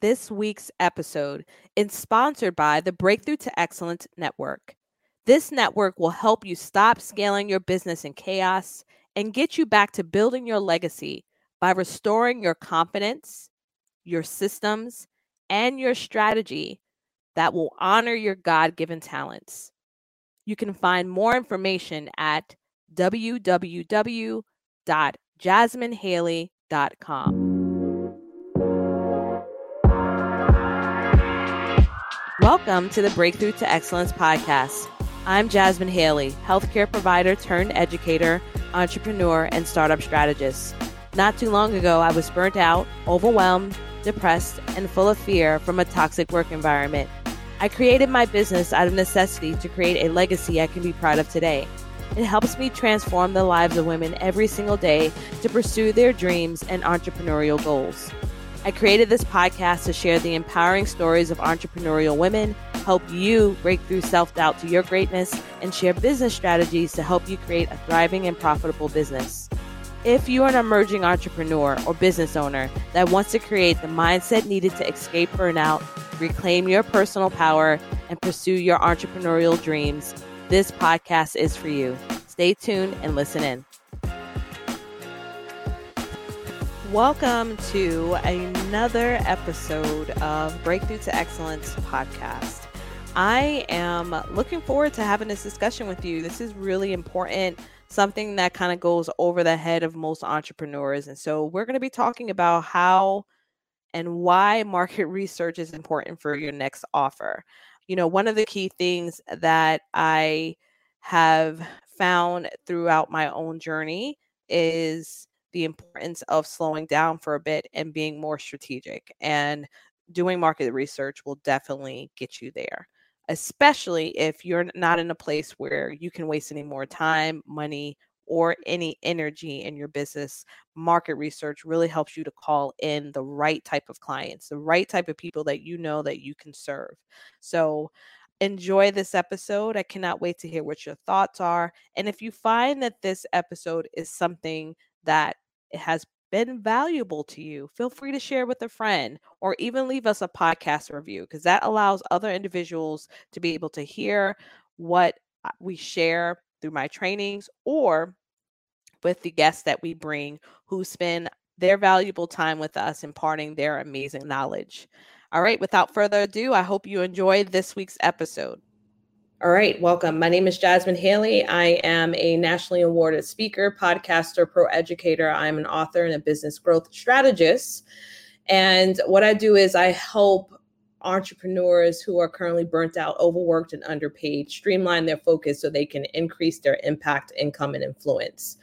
This week's episode is sponsored by the Breakthrough to Excellence Network. This network will help you stop scaling your business in chaos and get you back to building your legacy by restoring your confidence, your systems, and your strategy that will honor your God given talents. You can find more information at www.jasminehaley.com. Welcome to the Breakthrough to Excellence podcast. I'm Jasmine Haley, healthcare provider turned educator, entrepreneur, and startup strategist. Not too long ago, I was burnt out, overwhelmed, depressed, and full of fear from a toxic work environment. I created my business out of necessity to create a legacy I can be proud of today. It helps me transform the lives of women every single day to pursue their dreams and entrepreneurial goals. I created this podcast to share the empowering stories of entrepreneurial women, help you break through self doubt to your greatness, and share business strategies to help you create a thriving and profitable business. If you are an emerging entrepreneur or business owner that wants to create the mindset needed to escape burnout, reclaim your personal power, and pursue your entrepreneurial dreams, this podcast is for you. Stay tuned and listen in. Welcome to another episode of Breakthrough to Excellence podcast. I am looking forward to having this discussion with you. This is really important, something that kind of goes over the head of most entrepreneurs. And so, we're going to be talking about how and why market research is important for your next offer. You know, one of the key things that I have found throughout my own journey is the importance of slowing down for a bit and being more strategic. And doing market research will definitely get you there, especially if you're not in a place where you can waste any more time, money, or any energy in your business. Market research really helps you to call in the right type of clients, the right type of people that you know that you can serve. So, enjoy this episode. I cannot wait to hear what your thoughts are. And if you find that this episode is something that it has been valuable to you, feel free to share with a friend or even leave us a podcast review because that allows other individuals to be able to hear what we share through my trainings or with the guests that we bring who spend their valuable time with us imparting their amazing knowledge. All right, without further ado, I hope you enjoyed this week's episode. All right, welcome. My name is Jasmine Haley. I am a nationally awarded speaker, podcaster, pro educator. I'm an author and a business growth strategist. And what I do is I help entrepreneurs who are currently burnt out, overworked, and underpaid streamline their focus so they can increase their impact, income, and influence.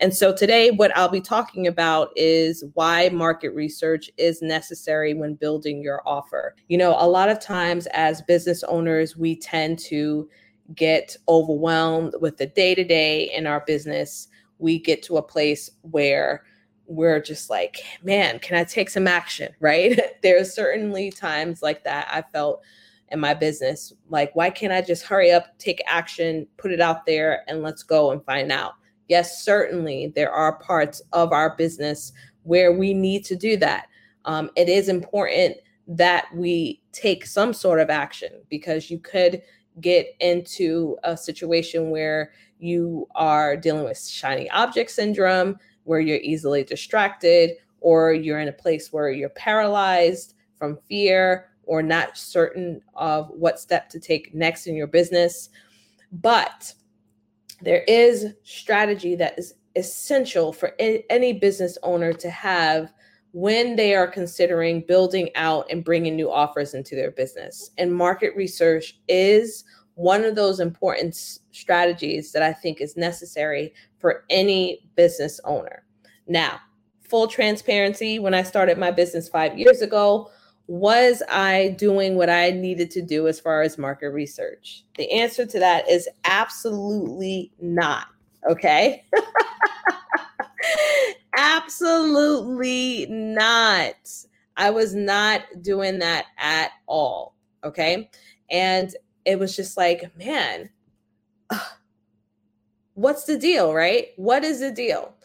And so today, what I'll be talking about is why market research is necessary when building your offer. You know, a lot of times as business owners, we tend to get overwhelmed with the day to day in our business. We get to a place where we're just like, man, can I take some action? Right. There's certainly times like that I felt in my business. Like, why can't I just hurry up, take action, put it out there, and let's go and find out? Yes, certainly there are parts of our business where we need to do that. Um, it is important that we take some sort of action because you could get into a situation where you are dealing with shiny object syndrome, where you're easily distracted, or you're in a place where you're paralyzed from fear or not certain of what step to take next in your business. But there is strategy that is essential for any business owner to have when they are considering building out and bringing new offers into their business. And market research is one of those important strategies that I think is necessary for any business owner. Now, full transparency, when I started my business five years ago, was I doing what I needed to do as far as market research? The answer to that is absolutely not. Okay. absolutely not. I was not doing that at all. Okay. And it was just like, man, what's the deal, right? What is the deal?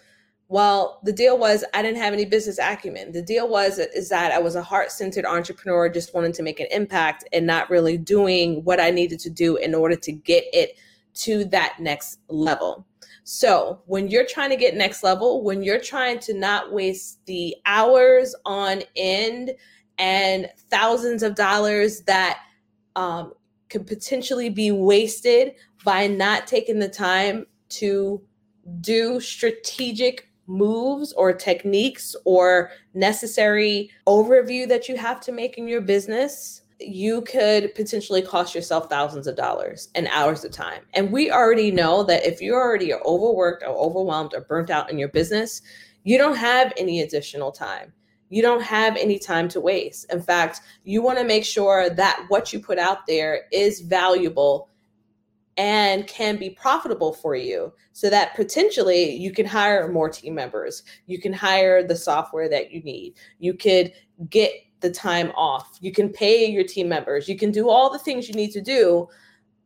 Well, the deal was I didn't have any business acumen. The deal was is that I was a heart-centered entrepreneur just wanting to make an impact and not really doing what I needed to do in order to get it to that next level. So, when you're trying to get next level, when you're trying to not waste the hours on end and thousands of dollars that um, could potentially be wasted by not taking the time to do strategic moves or techniques or necessary overview that you have to make in your business, you could potentially cost yourself thousands of dollars and hours of time. And we already know that if you're already overworked or overwhelmed or burnt out in your business, you don't have any additional time. You don't have any time to waste. In fact, you want to make sure that what you put out there is valuable and can be profitable for you so that potentially you can hire more team members. You can hire the software that you need. You could get the time off. You can pay your team members. You can do all the things you need to do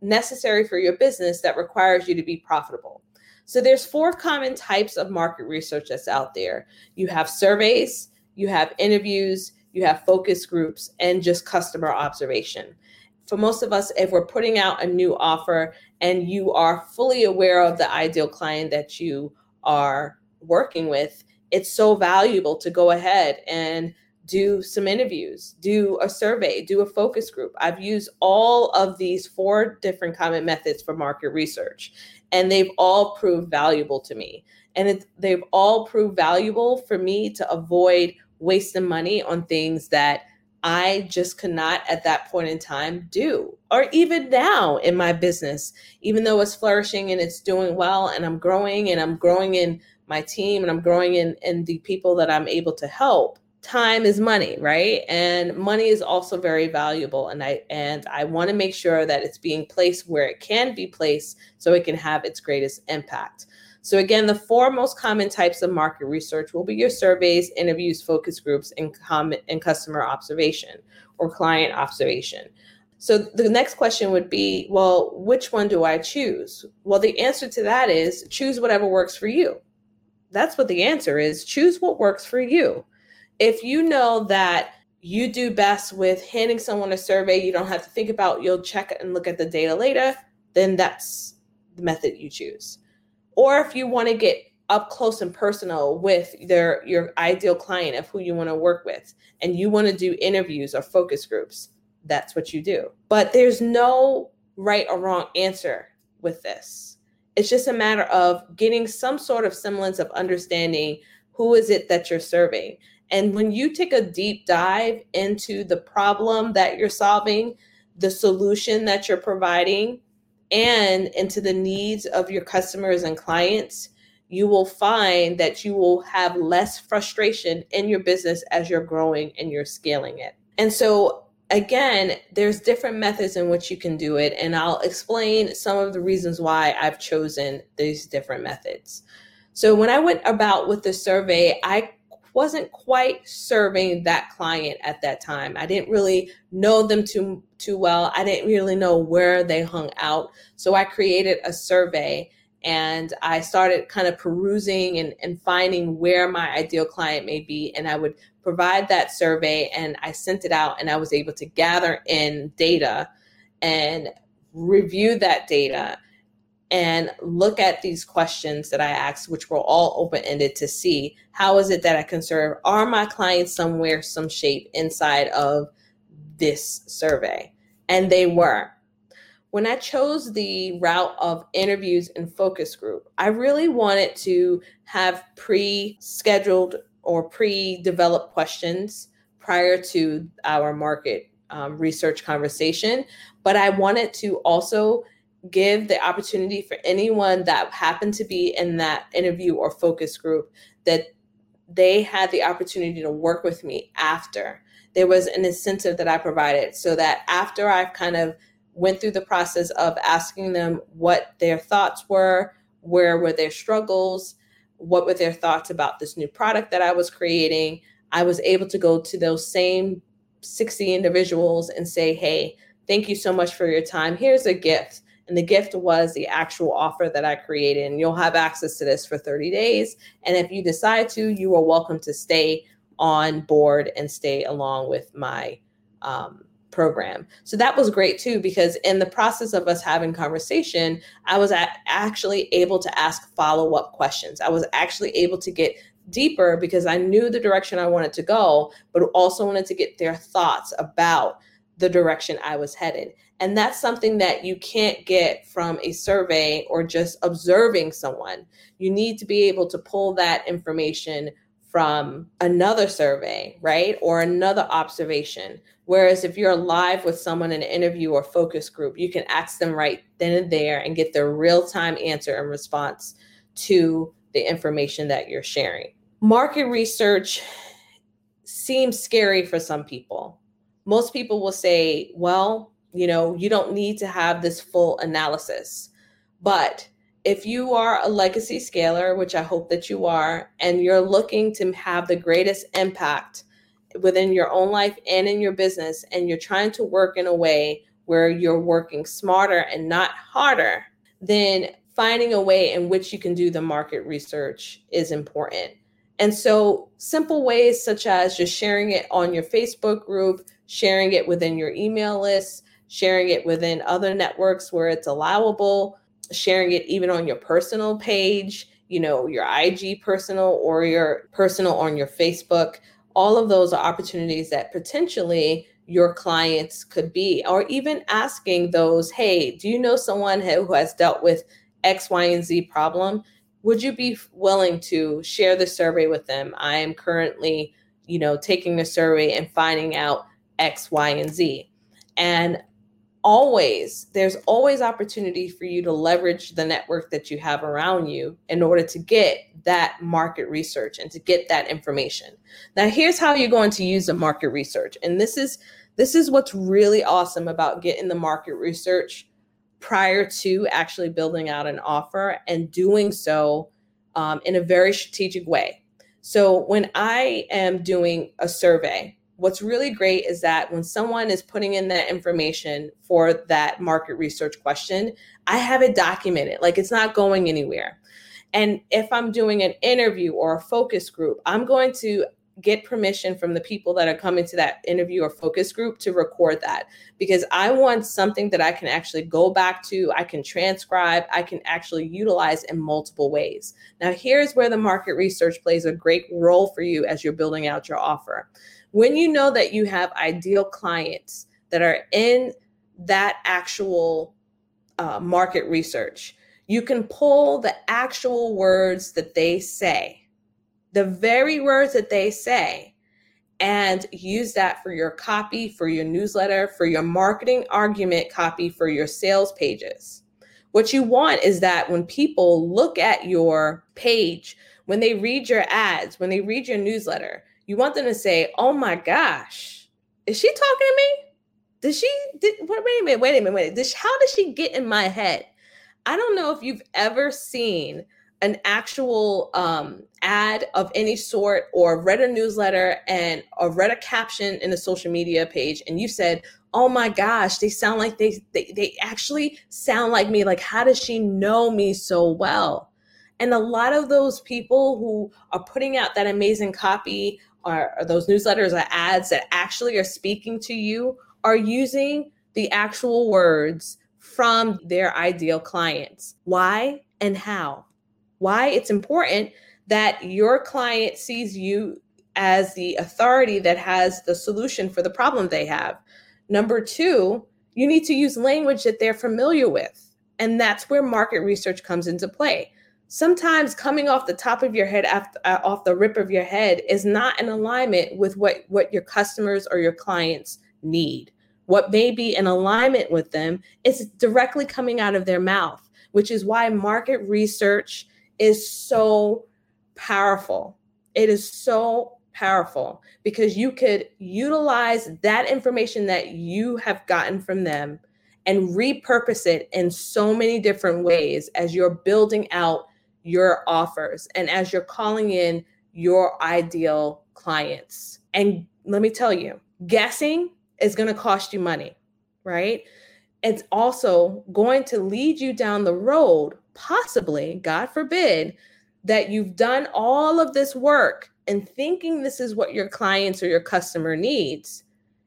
necessary for your business that requires you to be profitable. So there's four common types of market research that's out there. You have surveys, you have interviews, you have focus groups, and just customer observation. For most of us, if we're putting out a new offer and you are fully aware of the ideal client that you are working with, it's so valuable to go ahead and do some interviews, do a survey, do a focus group. I've used all of these four different common methods for market research, and they've all proved valuable to me. And they've all proved valuable for me to avoid wasting money on things that I just could not at that point in time do. Or even now in my business, even though it's flourishing and it's doing well and I'm growing and I'm growing in my team and I'm growing in, in the people that I'm able to help. Time is money, right? And money is also very valuable. And I and I want to make sure that it's being placed where it can be placed so it can have its greatest impact. So, again, the four most common types of market research will be your surveys, interviews, focus groups, and, com- and customer observation or client observation. So, the next question would be well, which one do I choose? Well, the answer to that is choose whatever works for you. That's what the answer is choose what works for you. If you know that you do best with handing someone a survey, you don't have to think about, you'll check and look at the data later, then that's the method you choose or if you want to get up close and personal with their your ideal client of who you want to work with and you want to do interviews or focus groups that's what you do. But there's no right or wrong answer with this. It's just a matter of getting some sort of semblance of understanding who is it that you're serving. And when you take a deep dive into the problem that you're solving the solution that you're providing and into the needs of your customers and clients, you will find that you will have less frustration in your business as you're growing and you're scaling it. And so, again, there's different methods in which you can do it. And I'll explain some of the reasons why I've chosen these different methods. So, when I went about with the survey, I wasn't quite serving that client at that time. I didn't really know them too too well. I didn't really know where they hung out. So I created a survey and I started kind of perusing and, and finding where my ideal client may be. And I would provide that survey and I sent it out and I was able to gather in data and review that data and look at these questions that I asked, which were all open ended to see how is it that I can serve? Are my clients somewhere, some shape inside of this survey? And they were. When I chose the route of interviews and focus group, I really wanted to have pre scheduled or pre developed questions prior to our market um, research conversation. But I wanted to also give the opportunity for anyone that happened to be in that interview or focus group that they had the opportunity to work with me after. There was an incentive that i provided so that after i kind of went through the process of asking them what their thoughts were where were their struggles what were their thoughts about this new product that i was creating i was able to go to those same 60 individuals and say hey thank you so much for your time. Here's a gift And the gift was the actual offer that I created. And you'll have access to this for 30 days. And if you decide to, you are welcome to stay on board and stay along with my um, program. So that was great too, because in the process of us having conversation, I was actually able to ask follow up questions. I was actually able to get deeper because I knew the direction I wanted to go, but also wanted to get their thoughts about the direction I was headed. And that's something that you can't get from a survey or just observing someone. You need to be able to pull that information from another survey, right? Or another observation. Whereas if you're live with someone in an interview or focus group, you can ask them right then and there and get their real time answer and response to the information that you're sharing. Market research seems scary for some people. Most people will say, well, you know, you don't need to have this full analysis. But if you are a legacy scaler, which I hope that you are, and you're looking to have the greatest impact within your own life and in your business, and you're trying to work in a way where you're working smarter and not harder, then finding a way in which you can do the market research is important. And so, simple ways such as just sharing it on your Facebook group, sharing it within your email list, sharing it within other networks where it's allowable, sharing it even on your personal page, you know, your IG personal or your personal on your Facebook. All of those are opportunities that potentially your clients could be, or even asking those, hey, do you know someone who has dealt with X, Y, and Z problem? Would you be willing to share the survey with them? I am currently, you know, taking the survey and finding out X, Y, and Z. And always there's always opportunity for you to leverage the network that you have around you in order to get that market research and to get that information. Now here's how you're going to use the market research and this is this is what's really awesome about getting the market research prior to actually building out an offer and doing so um, in a very strategic way. So when i am doing a survey what's really great is that when someone is putting in that information for that market research question, I have it documented, like it's not going anywhere. And if I'm doing an interview or a focus group, I'm going to get permission from the people that are coming to that interview or focus group to record that because I want something that I can actually go back to, I can transcribe, I can actually utilize in multiple ways. Now, here's where the market research plays a great role for you as you're building out your offer. When you know that you have ideal clients that are in that actual uh, market research, you can pull the actual words that they say, the very words that they say, and use that for your copy, for your newsletter, for your marketing argument copy, for your sales pages. What you want is that when people look at your page, when they read your ads, when they read your newsletter, you want them to say, "Oh my gosh, is she talking to me? Did she? Did wait, a minute? Wait a minute? Wait. Did, how did she get in my head?" I don't know if you've ever seen an actual um, ad of any sort or read a newsletter and or read a caption in a social media page and you said oh my gosh they sound like they, they they actually sound like me like how does she know me so well and a lot of those people who are putting out that amazing copy or, or those newsletters or ads that actually are speaking to you are using the actual words from their ideal clients. Why and how? Why it's important that your client sees you as the authority that has the solution for the problem they have. Number two, you need to use language that they're familiar with. And that's where market research comes into play sometimes coming off the top of your head after, uh, off the rip of your head is not in alignment with what what your customers or your clients need. What may be in alignment with them is directly coming out of their mouth which is why market research is so powerful. It is so powerful because you could utilize that information that you have gotten from them and repurpose it in so many different ways as you're building out your offers and as you're calling in your ideal clients. And let me tell you, guessing is going to cost you money, right? it's also going to lead you down the road, possibly, God forbid, that you've done all of this work and thinking this is what your clients or your customer needs.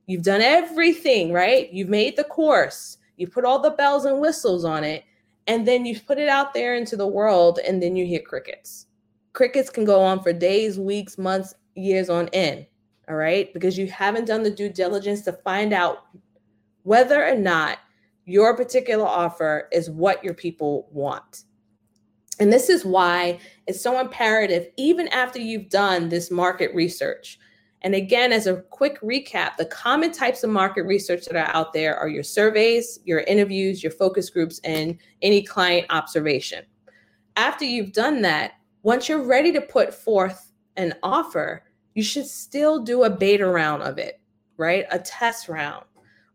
You've done everything, right? You've made the course, you put all the bells and whistles on it, and then you put it out there into the world, and then you hear crickets. Crickets can go on for days, weeks, months, years on end, all right? Because you haven't done the due diligence to find out whether or not your particular offer is what your people want. And this is why it's so imperative, even after you've done this market research. And again, as a quick recap, the common types of market research that are out there are your surveys, your interviews, your focus groups, and any client observation. After you've done that, once you're ready to put forth an offer, you should still do a beta round of it, right? A test round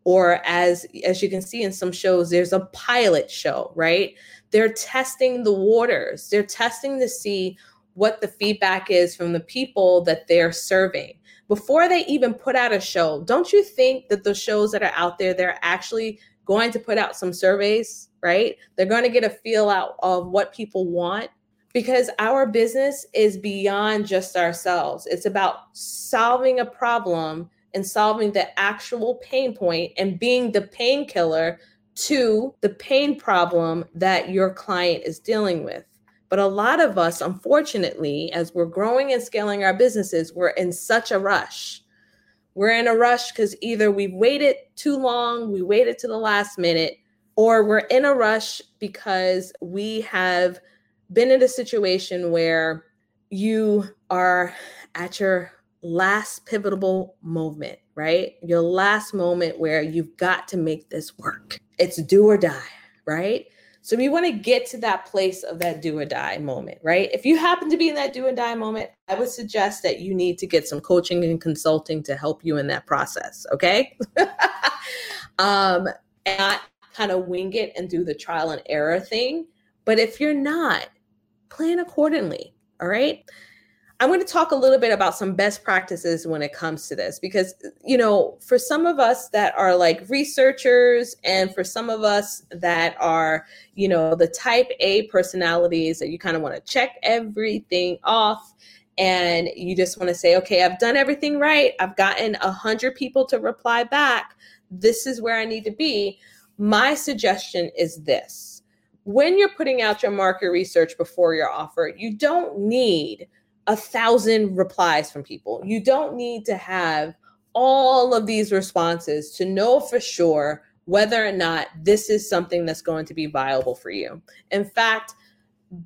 or as as you can see in some shows there's a pilot show right they're testing the waters they're testing to see what the feedback is from the people that they're serving before they even put out a show don't you think that the shows that are out there they're actually going to put out some surveys right they're going to get a feel out of what people want because our business is beyond just ourselves it's about solving a problem and solving the actual pain point and being the painkiller to the pain problem that your client is dealing with. But a lot of us, unfortunately, as we're growing and scaling our businesses, we're in such a rush. We're in a rush because either we've waited too long, we waited to the last minute, or we're in a rush because we have been in a situation where you are at your last pivotal moment, right? Your last moment where you've got to make this work. It's do or die, right? So we want to get to that place of that do or die moment, right? If you happen to be in that do or die moment, I would suggest that you need to get some coaching and consulting to help you in that process, okay? um, and not kind of wing it and do the trial and error thing. But if you're not, plan accordingly, all right? I'm going to talk a little bit about some best practices when it comes to this because, you know, for some of us that are like researchers and for some of us that are, you know, the type A personalities that you kind of want to check everything off and you just want to say, okay, I've done everything right. I've gotten a hundred people to reply back. This is where I need to be. My suggestion is this. When you're putting out your market research before your offer, you don't need a thousand replies from people. You don't need to have all of these responses to know for sure whether or not this is something that's going to be viable for you. In fact,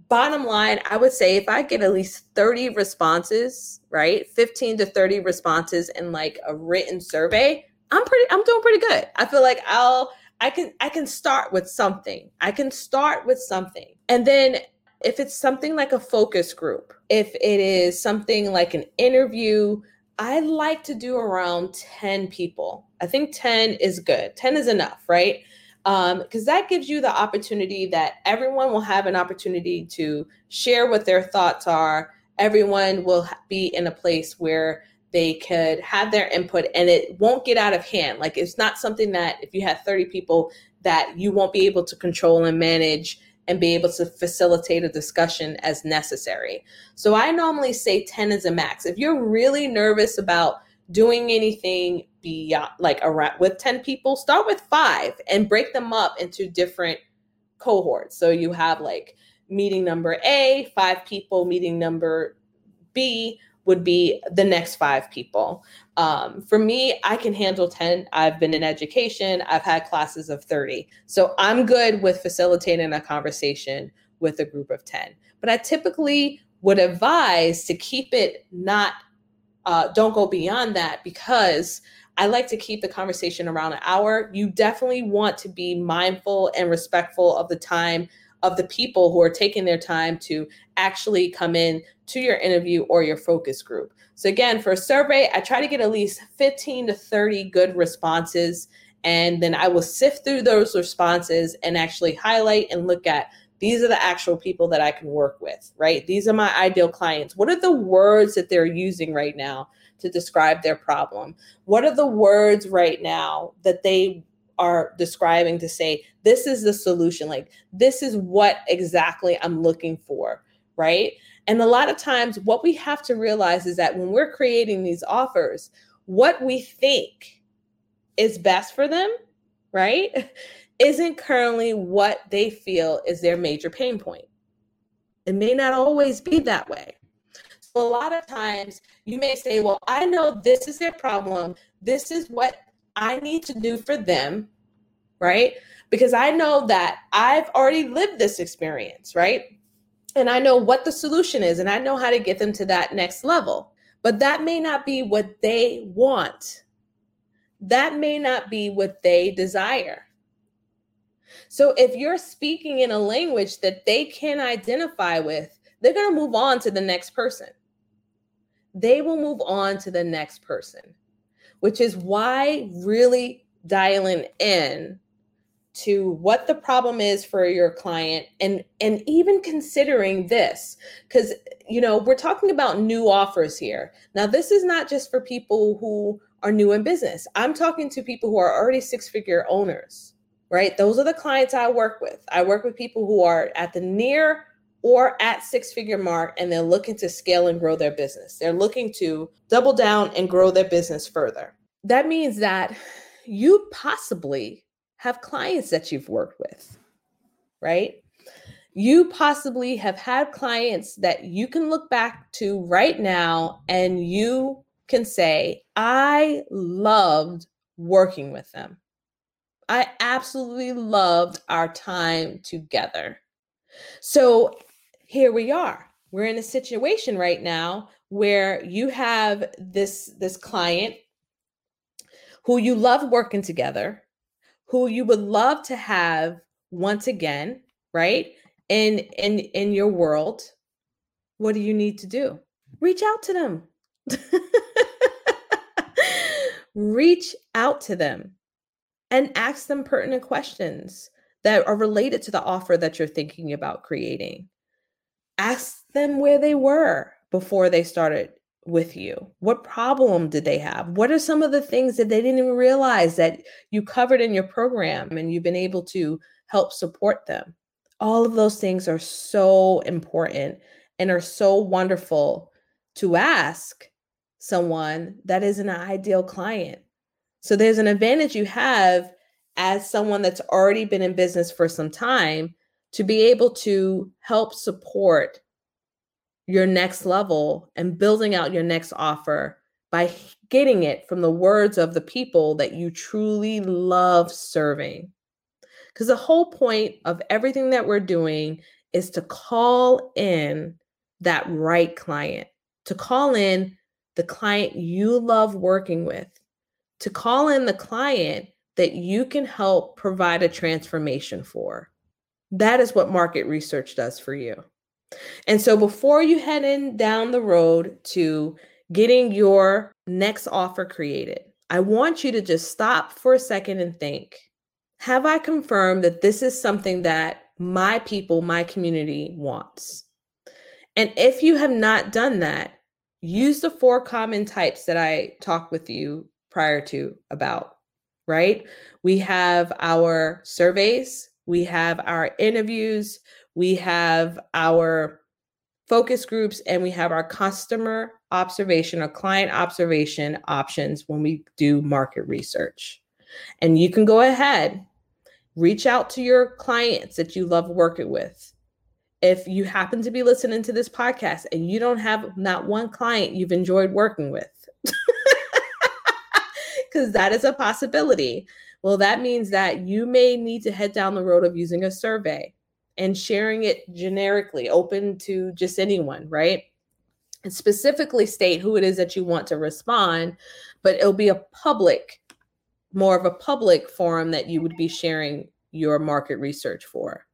bottom line, I would say if I get at least 30 responses, right? 15 to 30 responses in like a written survey, I'm pretty I'm doing pretty good. I feel like I'll I can I can start with something. I can start with something. And then if it's something like a focus group, if it is something like an interview, I like to do around 10 people. I think 10 is good. 10 is enough, right? Because um, that gives you the opportunity that everyone will have an opportunity to share what their thoughts are. Everyone will be in a place where they could have their input and it won't get out of hand. Like it's not something that if you have 30 people that you won't be able to control and manage and be able to facilitate a discussion as necessary. So I normally say 10 is a max. If you're really nervous about doing anything beyond like around with 10 people, start with five and break them up into different cohorts. So you have like meeting number A, five people, meeting number B, would be the next five people. Um, for me, I can handle 10. I've been in education, I've had classes of 30. So I'm good with facilitating a conversation with a group of 10. But I typically would advise to keep it not, uh, don't go beyond that because I like to keep the conversation around an hour. You definitely want to be mindful and respectful of the time of the people who are taking their time to actually come in to your interview or your focus group. So, again, for a survey, I try to get at least 15 to 30 good responses. And then I will sift through those responses and actually highlight and look at these are the actual people that I can work with, right? These are my ideal clients. What are the words that they're using right now to describe their problem? What are the words right now that they are describing to say, this is the solution. Like, this is what exactly I'm looking for, right? And a lot of times, what we have to realize is that when we're creating these offers, what we think is best for them, right, isn't currently what they feel is their major pain point. It may not always be that way. So, a lot of times, you may say, Well, I know this is their problem. This is what I need to do for them, right? Because I know that I've already lived this experience, right? and I know what the solution is and I know how to get them to that next level. But that may not be what they want. That may not be what they desire. So if you're speaking in a language that they can identify with, they're going to move on to the next person. They will move on to the next person, which is why really dialing in to what the problem is for your client and and even considering this cuz you know we're talking about new offers here. Now this is not just for people who are new in business. I'm talking to people who are already six figure owners right? Those are the clients i work with. I work with people who are at the near or at six figure mark and they're looking to scale and grow their business they're looking to double down and grow their business further that means that you possibly have clients that you've worked with, right? You possibly have had clients that you can look back to right now and you can say, I loved working with them. I absolutely loved our time together. So here we are. We're in a situation right now where you have this this client who you love working together who you would love to have once again, right? In in in your world, what do you need to do? Reach out to them. Reach out to them and ask them pertinent questions that are related to the offer that you're thinking about creating. Ask them where they were before they started with you? What problem did they have? What are some of the things that they didn't even realize that you covered in your program and you've been able to help support them? All of those things are so important and are so wonderful to ask someone that isn't an ideal client. So there's an advantage you have as someone that's already been in business for some time to be able to help support your next level and building out your next offer by getting it from the words of the people that you truly love serving. Because the whole point of everything that we're doing is to call in that right client, to call in the client you love working with, to call in the client that you can help provide a transformation for. That is what market research does for you. And so before you head in down the road to getting your next offer created, I want you to just stop for a second and think Have I confirmed that this is something that my people, my community wants? And if you have not done that, use the four common types that I talked with you prior to about, right? We have our surveys, we have our interviews, we have our focus groups, and we have our customer observation or client observation options when we do market research. And you can go ahead, reach out to your clients that you love working with. If you happen to be listening to this podcast and you don't have not one client you've enjoyed working with, because that is a possibility. Well, that means that you may need to head down the road of using a survey and sharing it generically, open to just anyone, right? And specifically state who it is that you want to respond, but it'll be a public, more of a public forum that you would be sharing your market research for.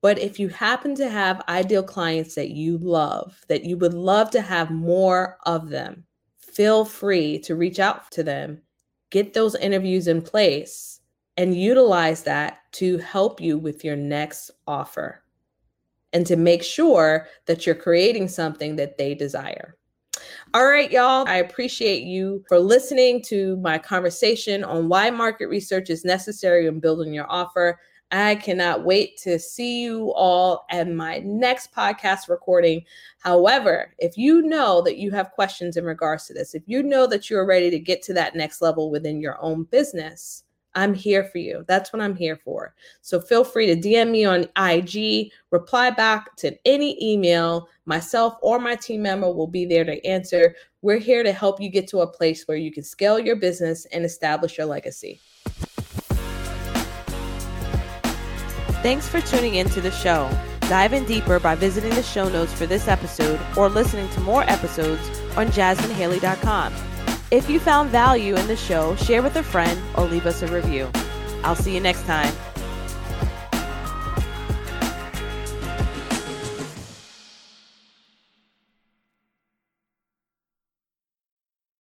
But if you happen to have ideal clients that you love, that you would love to have more of them, feel free to reach out to them, get those interviews in place and utilize that to help you with your next offer and to make sure that you're creating something that they desire. All right, y'all. I appreciate you for listening to my conversation on why market research is necessary in building your offer. I cannot wait to see you all at my next podcast recording. However, if you know that you have questions in regards to this, if you know that you're ready to get to that next level within your own business, I'm here for you. That's what I'm here for. So feel free to DM me on IG, reply back to any email. Myself or my team member will be there to answer. We're here to help you get to a place where you can scale your business and establish your legacy. Thanks for tuning in to the show. Dive in deeper by visiting the show notes for this episode or listening to more episodes on jasminehaley.com. If you found value in the show, share with a friend or leave us a review. I'll see you next time.